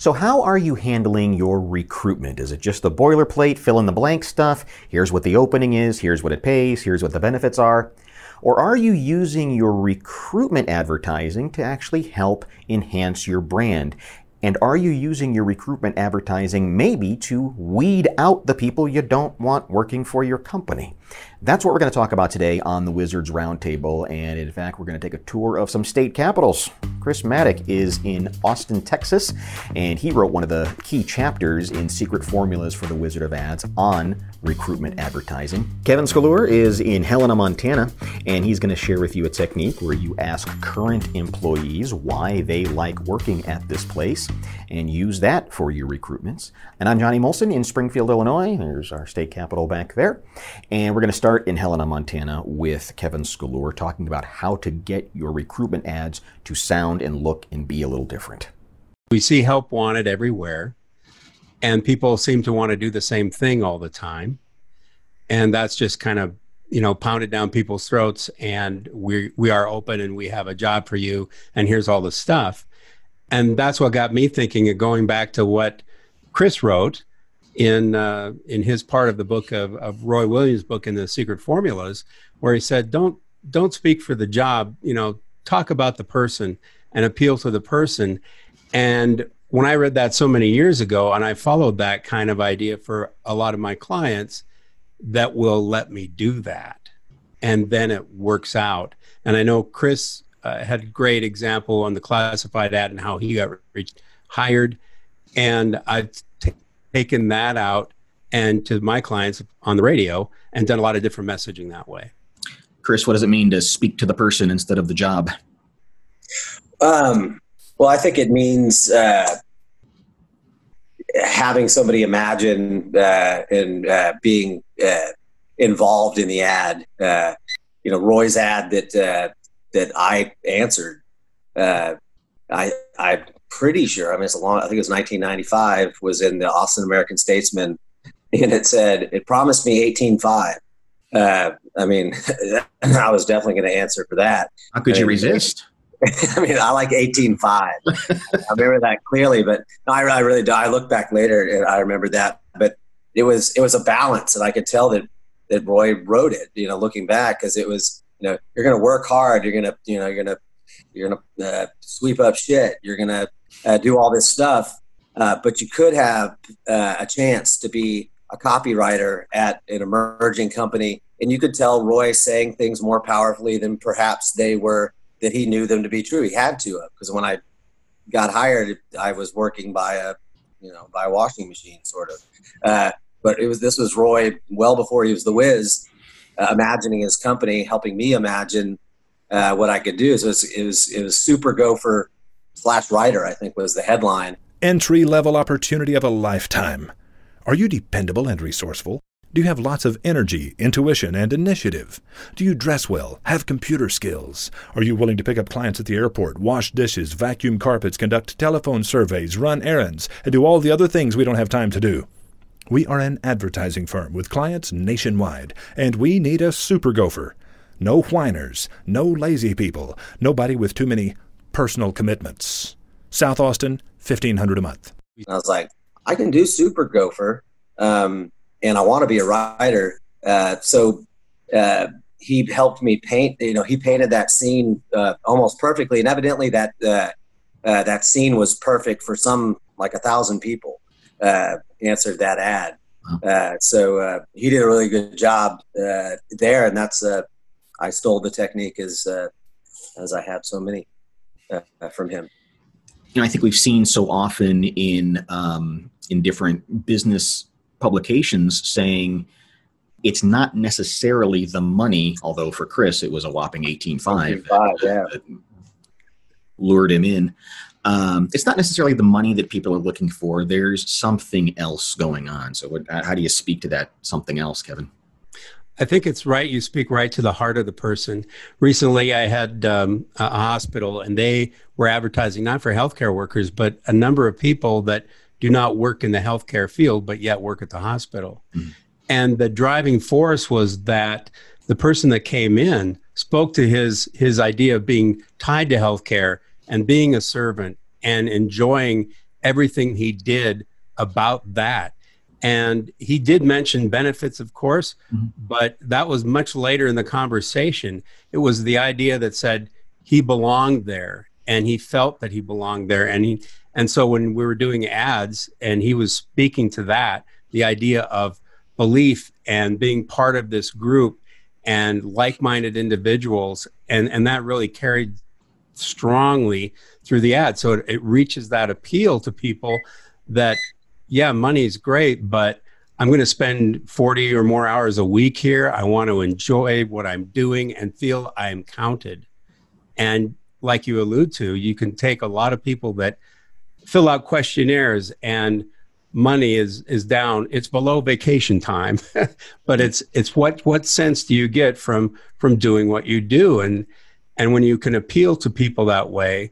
So, how are you handling your recruitment? Is it just the boilerplate, fill in the blank stuff? Here's what the opening is, here's what it pays, here's what the benefits are. Or are you using your recruitment advertising to actually help enhance your brand? And are you using your recruitment advertising maybe to weed out the people you don't want working for your company? That's what we're going to talk about today on the Wizards Roundtable. And in fact, we're going to take a tour of some state capitals. Chris Maddock is in Austin, Texas, and he wrote one of the key chapters in Secret Formulas for the Wizard of Ads on recruitment advertising. Kevin Scalure is in Helena, Montana, and he's going to share with you a technique where you ask current employees why they like working at this place and use that for your recruitments. And I'm Johnny Molson in Springfield, Illinois. There's our state capital back there. And we're going to start in Helena, Montana with Kevin Scalure talking about how to get your recruitment ads to sound and look and be a little different. We see help wanted everywhere, and people seem to want to do the same thing all the time. And that's just kind of you know pounded down people's throats and we we are open and we have a job for you and here's all the stuff and that's what got me thinking of going back to what chris wrote in uh, in his part of the book of, of Roy Williams' book in the Secret Formulas, where he said, "Don't don't speak for the job. You know, talk about the person and appeal to the person." And when I read that so many years ago, and I followed that kind of idea for a lot of my clients, that will let me do that, and then it works out. And I know Chris uh, had a great example on the classified ad and how he got reached, hired. And I've taken that out and to my clients on the radio and done a lot of different messaging that way. Chris, what does it mean to speak to the person instead of the job? Um, well, I think it means uh, having somebody imagine uh, and uh, being uh, involved in the ad. Uh, you know, Roy's ad that uh, that I answered. I I'm pretty sure. I mean, it's a long. I think it was 1995. Was in the Austin American Statesman, and it said it promised me 18.5. Uh, I mean, I was definitely going to answer for that. How could I you resist? I mean, I like 18.5. I remember that clearly, but no, I, I really do. I look back later and I remember that, but it was it was a balance, and I could tell that that Roy wrote it. You know, looking back, because it was you know you're going to work hard. You're going to you know you're going to you're going to uh, sweep up shit. You're going to uh, do all this stuff, uh, but you could have uh, a chance to be a copywriter at an emerging company, and you could tell Roy saying things more powerfully than perhaps they were that he knew them to be true. He had to because when I got hired, I was working by a you know by a washing machine sort of. Uh, but it was this was Roy well before he was the Wiz, uh, imagining his company, helping me imagine uh, what I could do. So it was, it was, it was super gopher slash writer, I think was the headline. Entry level opportunity of a lifetime. Are you dependable and resourceful? Do you have lots of energy, intuition, and initiative? Do you dress well, have computer skills? Are you willing to pick up clients at the airport, wash dishes, vacuum carpets, conduct telephone surveys, run errands, and do all the other things we don't have time to do? We are an advertising firm with clients nationwide, and we need a super gopher. No whiners, no lazy people, nobody with too many personal commitments. South Austin, 1500 a month. I was like, I can do Super Gopher, um, and I want to be a writer. Uh, so uh, he helped me paint. You know, he painted that scene uh, almost perfectly, and evidently that uh, uh, that scene was perfect for some like a thousand people uh, answered that ad. Uh, so uh, he did a really good job uh, there, and that's I stole the technique as as I have so many from him you know, I think we've seen so often in um, in different business publications saying it's not necessarily the money, although for Chris it was a whopping eighteen five yeah. lured him in. Um, it's not necessarily the money that people are looking for. There's something else going on. So, what, how do you speak to that something else, Kevin? I think it's right. You speak right to the heart of the person. Recently, I had um, a hospital, and they were advertising not for healthcare workers, but a number of people that do not work in the healthcare field, but yet work at the hospital. Mm-hmm. And the driving force was that the person that came in spoke to his his idea of being tied to healthcare and being a servant and enjoying everything he did about that. And he did mention benefits, of course, mm-hmm. but that was much later in the conversation. It was the idea that said he belonged there and he felt that he belonged there. And he, and so when we were doing ads and he was speaking to that, the idea of belief and being part of this group and like-minded individuals and and that really carried strongly through the ad. So it, it reaches that appeal to people that yeah money is great but i'm going to spend 40 or more hours a week here. I want to enjoy what i'm doing and feel i'm counted. And like you allude to you can take a lot of people that fill out questionnaires and money is is down. It's below vacation time but it's it's what what sense do you get from from doing what you do? And and when you can appeal to people that way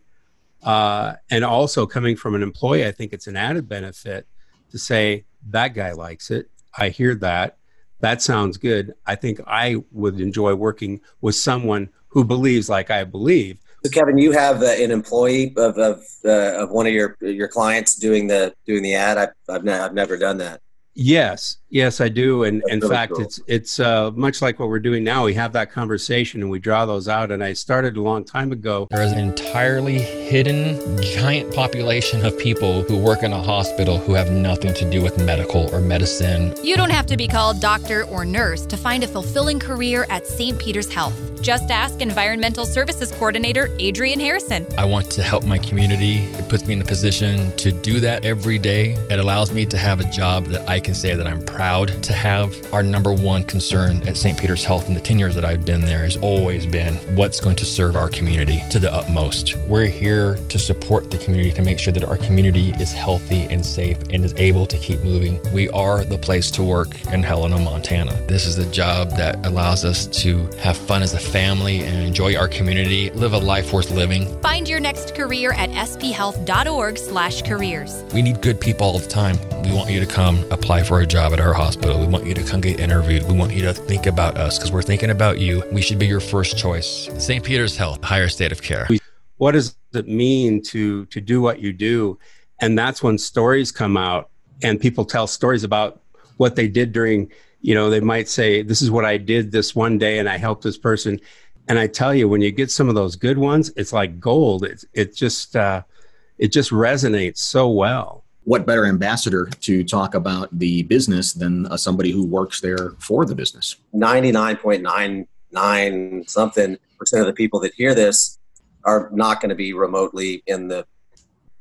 uh, and also coming from an employee i think it's an added benefit to say that guy likes it i hear that that sounds good i think i would enjoy working with someone who believes like i believe so, Kevin, you have uh, an employee of of, uh, of one of your your clients doing the doing the ad. I've I've, ne- I've never done that. Yes, yes, I do. And That's in really fact, cool. it's it's uh, much like what we're doing now. We have that conversation and we draw those out. And I started a long time ago. There is an entirely hidden giant population of people who work in a hospital who have nothing to do with medical or medicine. You don't have to be called doctor or nurse to find a fulfilling career at St. Peter's Health. Just ask Environmental Services Coordinator Adrian Harrison. I want to help my community. It puts me in a position to do that every day. It allows me to have a job that I can say that I'm proud to have. Our number one concern at St. Peter's Health in the 10 years that I've been there has always been what's going to serve our community to the utmost. We're here to support the community to make sure that our community is healthy and safe and is able to keep moving. We are the place to work in Helena, Montana. This is a job that allows us to have fun as a family and enjoy our community, live a life worth living. Find your next career at sphealth.org/careers. We need good people all the time. We want you to come apply for a job at our hospital. We want you to come get interviewed. We want you to think about us because we're thinking about you. We should be your first choice. St. Peter's Health, higher state of care. What does it mean to to do what you do? And that's when stories come out and people tell stories about what they did during, you know, they might say, This is what I did this one day and I helped this person. And I tell you, when you get some of those good ones, it's like gold. It, it just uh, it just resonates so well what better ambassador to talk about the business than uh, somebody who works there for the business? 99.99 something percent of the people that hear this are not going to be remotely in the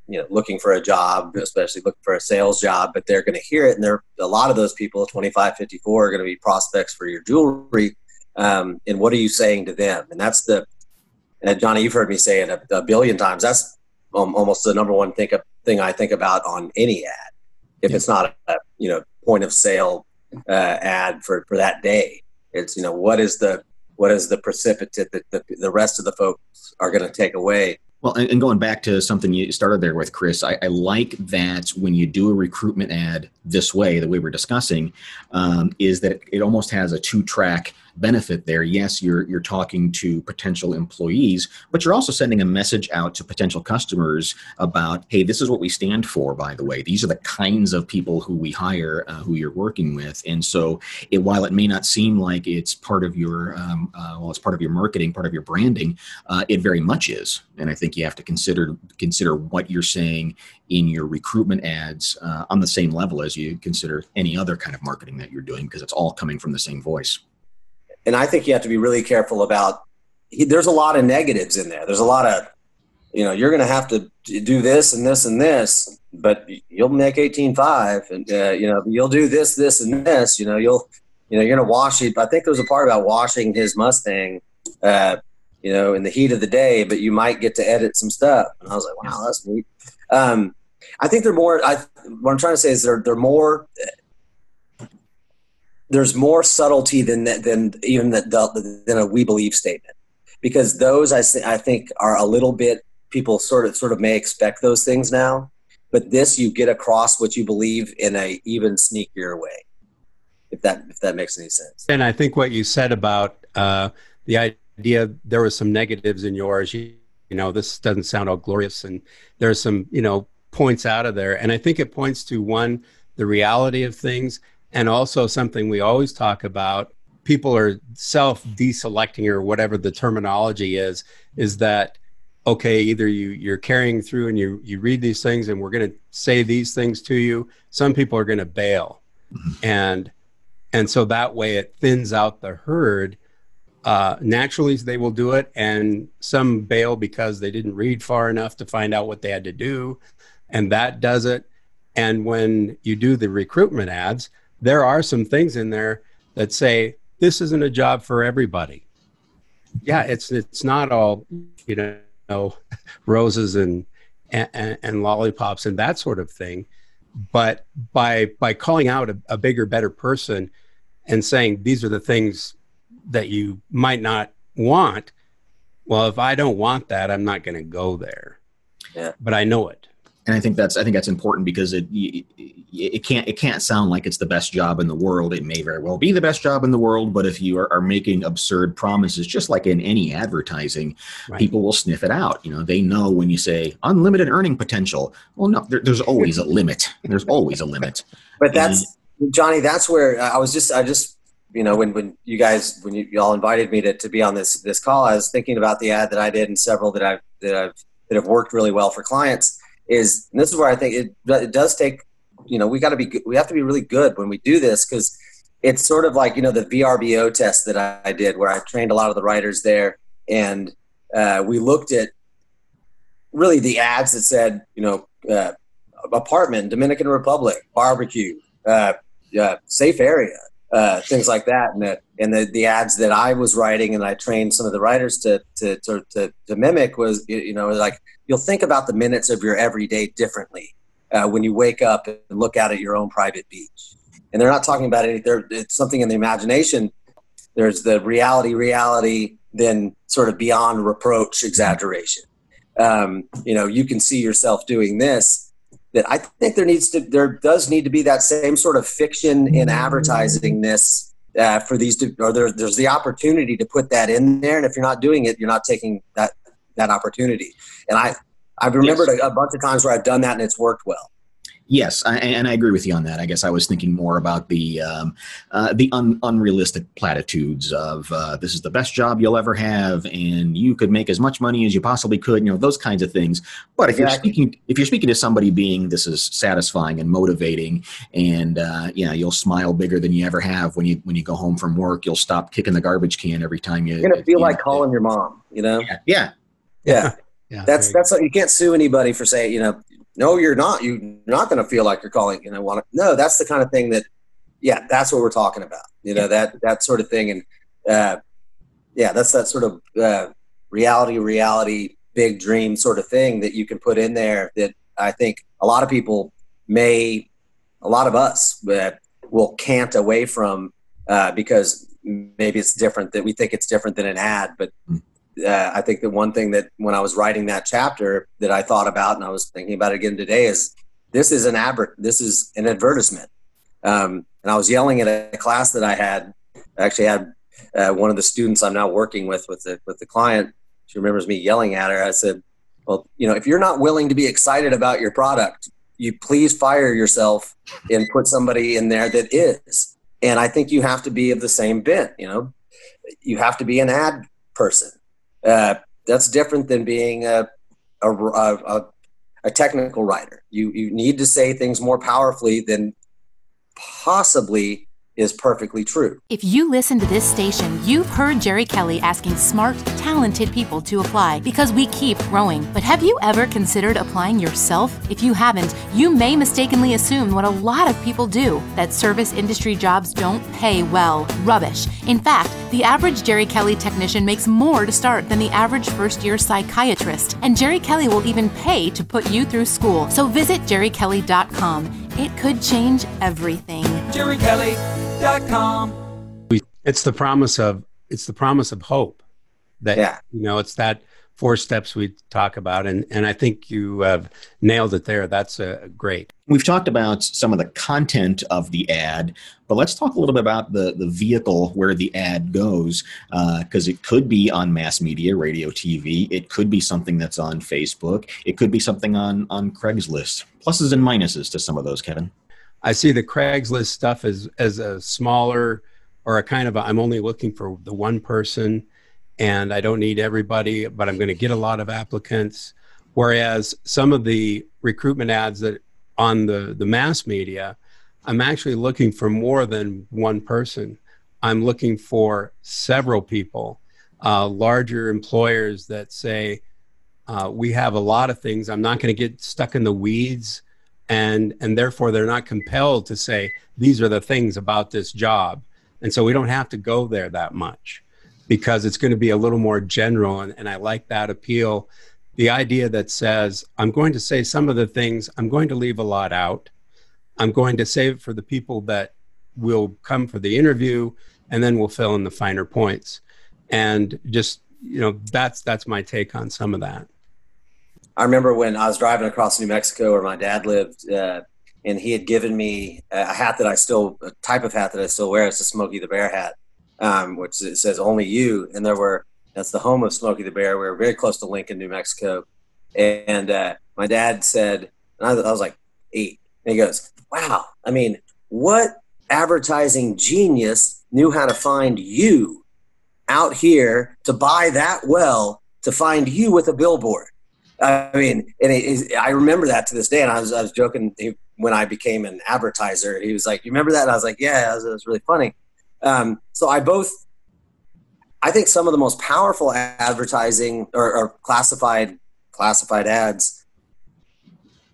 you know looking for a job especially looking for a sales job but they're going to hear it and there a lot of those people 25 54 are going to be prospects for your jewelry um, and what are you saying to them and that's the and johnny you've heard me say it a, a billion times that's um, almost the number one thing thing I think about on any ad, if yeah. it's not a you know point of sale uh, ad for for that day. It's you know what is the what is the precipitate that the, the rest of the folks are going to take away well, and going back to something you started there with, Chris, I, I, like that when you do a recruitment ad this way, the way we're discussing, um, is that it almost has a two track benefit there. Yes, you're you're talking to potential employees, but you're also sending a message out to potential customers about, hey, this is what we stand for. By the way, these are the kinds of people who we hire, uh, who you're working with, and so it, while it may not seem like it's part of your um, uh, well, it's part of your marketing, part of your branding, uh, it very much is. And I think you have to consider consider what you're saying in your recruitment ads uh, on the same level as you consider any other kind of marketing that you're doing because it's all coming from the same voice and I think you have to be really careful about. There's a lot of negatives in there. There's a lot of, you know, you're going to have to do this and this and this, but you'll make eighteen five, and uh, you know, you'll do this, this, and this. You know, you'll, you know, you're going to wash it. But I think there was a part about washing his Mustang. Uh, you know, in the heat of the day, but you might get to edit some stuff. And I was like, wow, that's neat. Um, I think they're more. I what I'm trying to say is they're they're more there's more subtlety than than even the, than a we believe statement. Because those I, I think are a little bit people sort of sort of may expect those things now. But this you get across what you believe in a even sneakier way if that if that makes any sense. And i think what you said about uh, the idea there was some negatives in yours. You, you know this doesn't sound all glorious and there's some you know points out of there. And I think it points to one, the reality of things, and also something we always talk about. People are self deselecting, or whatever the terminology is, is that okay either you you're carrying through and you you read these things and we're going to say these things to you some people are going to bail mm-hmm. and and so that way it thins out the herd uh, naturally they will do it and some bail because they didn't read far enough to find out what they had to do and that does it and when you do the recruitment ads there are some things in there that say this isn't a job for everybody yeah it's it's not all you know roses and, and, and lollipops and that sort of thing. But by by calling out a, a bigger, better person and saying these are the things that you might not want, well, if I don't want that, I'm not going to go there. Yeah. But I know it and I think that's I think that's important because it, it can't it can't sound like it's the best job in the world. It may very well be the best job in the world, but if you are, are making absurd promises, just like in any advertising, right. people will sniff it out. You know, they know when you say unlimited earning potential. Well, no, there, there's always a limit. There's always a limit. But that's and, Johnny. That's where I was just I just you know when when you guys when you all invited me to, to be on this this call, I was thinking about the ad that I did and several that I've that I've that have worked really well for clients is this is where I think it, it does take you know we got to be we have to be really good when we do this because it's sort of like you know the VRBO test that I, I did where I trained a lot of the writers there and uh, we looked at really the ads that said you know uh, apartment Dominican Republic barbecue uh, safe area uh, things like that and the, and the, the ads that I was writing and I trained some of the writers to to to, to, to mimic was you know like you'll think about the minutes of your everyday differently uh, when you wake up and look out at your own private beach. And they're not talking about anything. It's something in the imagination. There's the reality, reality, then sort of beyond reproach, exaggeration. Um, you know, you can see yourself doing this. That I think there needs to, there does need to be that same sort of fiction in advertising this uh, for these, to, or there, there's the opportunity to put that in there. And if you're not doing it, you're not taking that that opportunity. And I, I've remembered yes. a, a, bunch of times where I've done that and it's worked well. Yes, I, and I agree with you on that. I guess I was thinking more about the um, uh, the un, unrealistic platitudes of uh, this is the best job you'll ever have, and you could make as much money as you possibly could. You know those kinds of things. But if exactly. you're speaking if you're speaking to somebody being this is satisfying and motivating, and uh, yeah, you'll smile bigger than you ever have when you when you go home from work. You'll stop kicking the garbage can every time you. You're gonna feel like know, calling your mom. You know. Yeah. yeah. Yeah. yeah that's that's what, you can't sue anybody for saying you know no you're not. You're not going to feel like you're calling you know want to no that's the kind of thing that yeah that's what we're talking about you know that that sort of thing. And uh, yeah that's that sort of uh, reality reality big dream sort of thing that you can put in there that I think a lot of people may a lot of us uh, will cant away from uh, because maybe it's different that we think it's different than an ad but hmm uh, I think the one thing that when I was writing that chapter that I thought about and I was thinking about it again today is this is an advert. This is an advertisement. Um, and I was yelling at a class that I had. I actually had uh, one of the students I'm now working with with the with the client. She remembers me yelling at her. I said, "Well, you know, if you're not willing to be excited about your product, you please fire yourself and put somebody in there that is." And I think you have to be of the same bent. You know, you have to be an ad person uh, that's different than being a, a, a, a technical writer. You, you need to say things more powerfully than possibly is perfectly true. If you listen to this station, you've heard Jerry Kelly asking smart, talented people to apply because we keep growing. But have you ever considered applying yourself? If you haven't, you may mistakenly assume what a lot of people do that service industry jobs don't pay well. Rubbish. In fact, the average Jerry Kelly technician makes more to start than the average first year psychiatrist. And Jerry Kelly will even pay to put you through school. So visit jerrykelly.com it could change everything. It's the promise of it's the promise of hope. That yeah. you know, it's that four steps we talk about, and and I think you have nailed it there. That's uh, great. We've talked about some of the content of the ad, but let's talk a little bit about the the vehicle where the ad goes, because uh, it could be on mass media, radio, TV. It could be something that's on Facebook. It could be something on on Craigslist. Pluses and minuses to some of those, Kevin. I see the Craigslist stuff as as a smaller or a kind of i am only looking for the one person and I don't need everybody, but I'm going to get a lot of applicants. Whereas some of the recruitment ads that on the, the mass media, I'm actually looking for more than one person. I'm looking for several people, uh, larger employers that say, uh, we have a lot of things. I'm not going to get stuck in the weeds. And, and therefore, they're not compelled to say, these are the things about this job. And so we don't have to go there that much because it's going to be a little more general. And, and I like that appeal. The idea that says, I'm going to say some of the things, I'm going to leave a lot out. I'm going to save it for the people that will come for the interview, and then we'll fill in the finer points. And just, you know, that's that's my take on some of that. I remember when I was driving across New Mexico where my dad lived, uh, and he had given me a hat that I still, a type of hat that I still wear. It's a Smokey the Bear hat um, which says only you. And there were that's the home of Smokey the Bear. We were very close to Lincoln, New Mexico. And uh, my dad said, and I, I was like eight, and he goes, "Wow, I mean, what advertising genius knew how to find you out here to buy that well to find you with a billboard?" I mean, and it, I remember that to this day. And I was, I was joking when I became an advertiser. He was like, "You remember that?" And I was like, "Yeah, it was, it was really funny." Um, so I both, I think some of the most powerful advertising or, or classified classified ads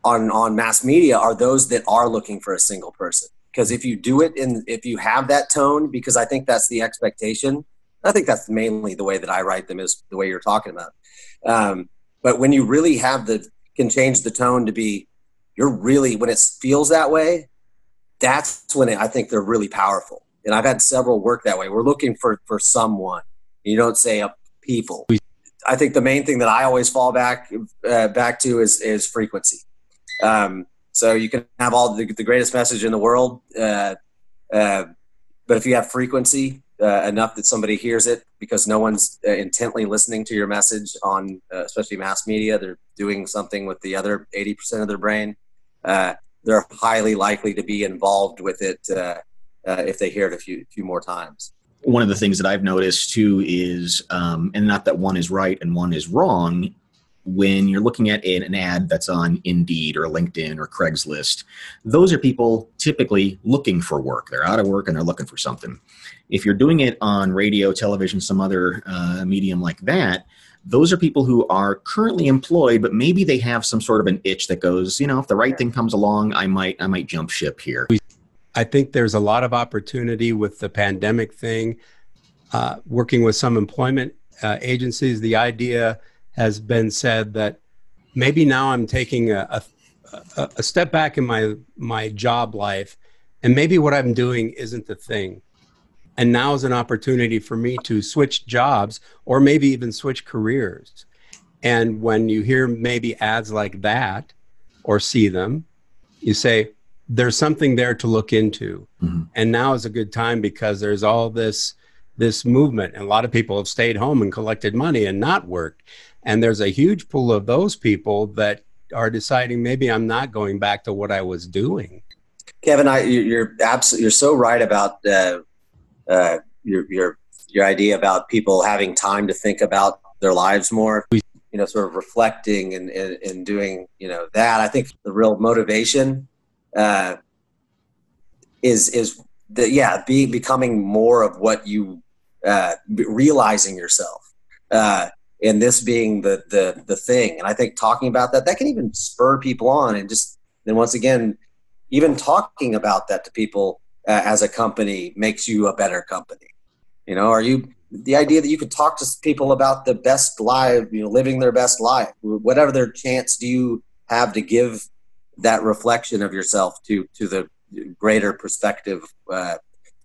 on on mass media are those that are looking for a single person. Because if you do it in, if you have that tone, because I think that's the expectation. I think that's mainly the way that I write them is the way you're talking about. Um, but when you really have the can change the tone to be, you're really when it feels that way, that's when it, I think they're really powerful and I've had several work that way. We're looking for for someone. You don't say a people. I think the main thing that I always fall back uh, back to is is frequency. Um, so you can have all the, the greatest message in the world, uh, uh, but if you have frequency uh, enough that somebody hears it, because no one's uh, intently listening to your message on, uh, especially mass media, they're doing something with the other eighty percent of their brain. they're highly likely to be involved with it uh, if they hear it a few few more times. One of the things that I've noticed too is, um, and not that one is right and one is wrong, when you're looking at an ad that's on Indeed or LinkedIn or Craigslist, those are people typically looking for work. They're out of work and they're looking for something. If you're doing it on radio, television, some other uh, medium like that, those are people who are currently employed, but maybe they have some sort of an itch that goes, you know, if the right thing comes along, I might, I might jump ship here. I think there's a lot of opportunity with the pandemic thing. Uh, working with some employment uh, agencies, the idea has been said that maybe now I'm taking a, a, a step back in my my job life, and maybe what I'm doing isn't the thing. And now is an opportunity for me to switch jobs or maybe even switch careers. And when you hear maybe ads like that or see them, you say, there's something there to look into. Mm-hmm. And now is a good time because there's all this this movement and a lot of people have stayed home and collected money and not worked. And there's a huge pool of those people that are deciding maybe I'm not going back to what I was doing. Kevin, I, you're absolutely you're so right about uh, uh, your your your idea about people having time to think about their lives more. You know, sort of reflecting and, and, and doing you know that. I think the real motivation uh, is is the yeah be becoming more of what you uh, realizing yourself uh, and this being the the the thing. And i think talking about that that can even spur people on and just then once again even talking about that to people uh, as a company makes you a better company. You know are you the idea that you could talk to people about the best life you know living their best life whatever their chance do you have to give that reflection of yourself to to the greater perspective uh,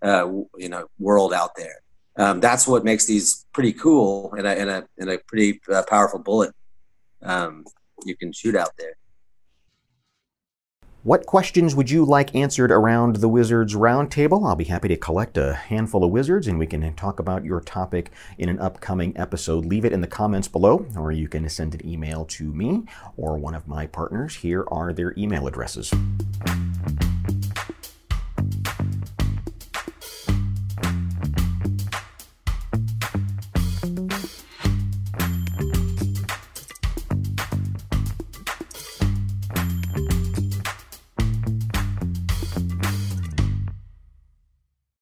uh, you know world out there um, that's what makes these pretty cool and a, and a, and a pretty uh, powerful bullet um, you can shoot out there. What questions would you like answered around the Wizards Roundtable? I'll be happy to collect a handful of wizards and we can talk about your topic in an upcoming episode. Leave it in the comments below, or you can send an email to me or one of my partners. Here are their email addresses.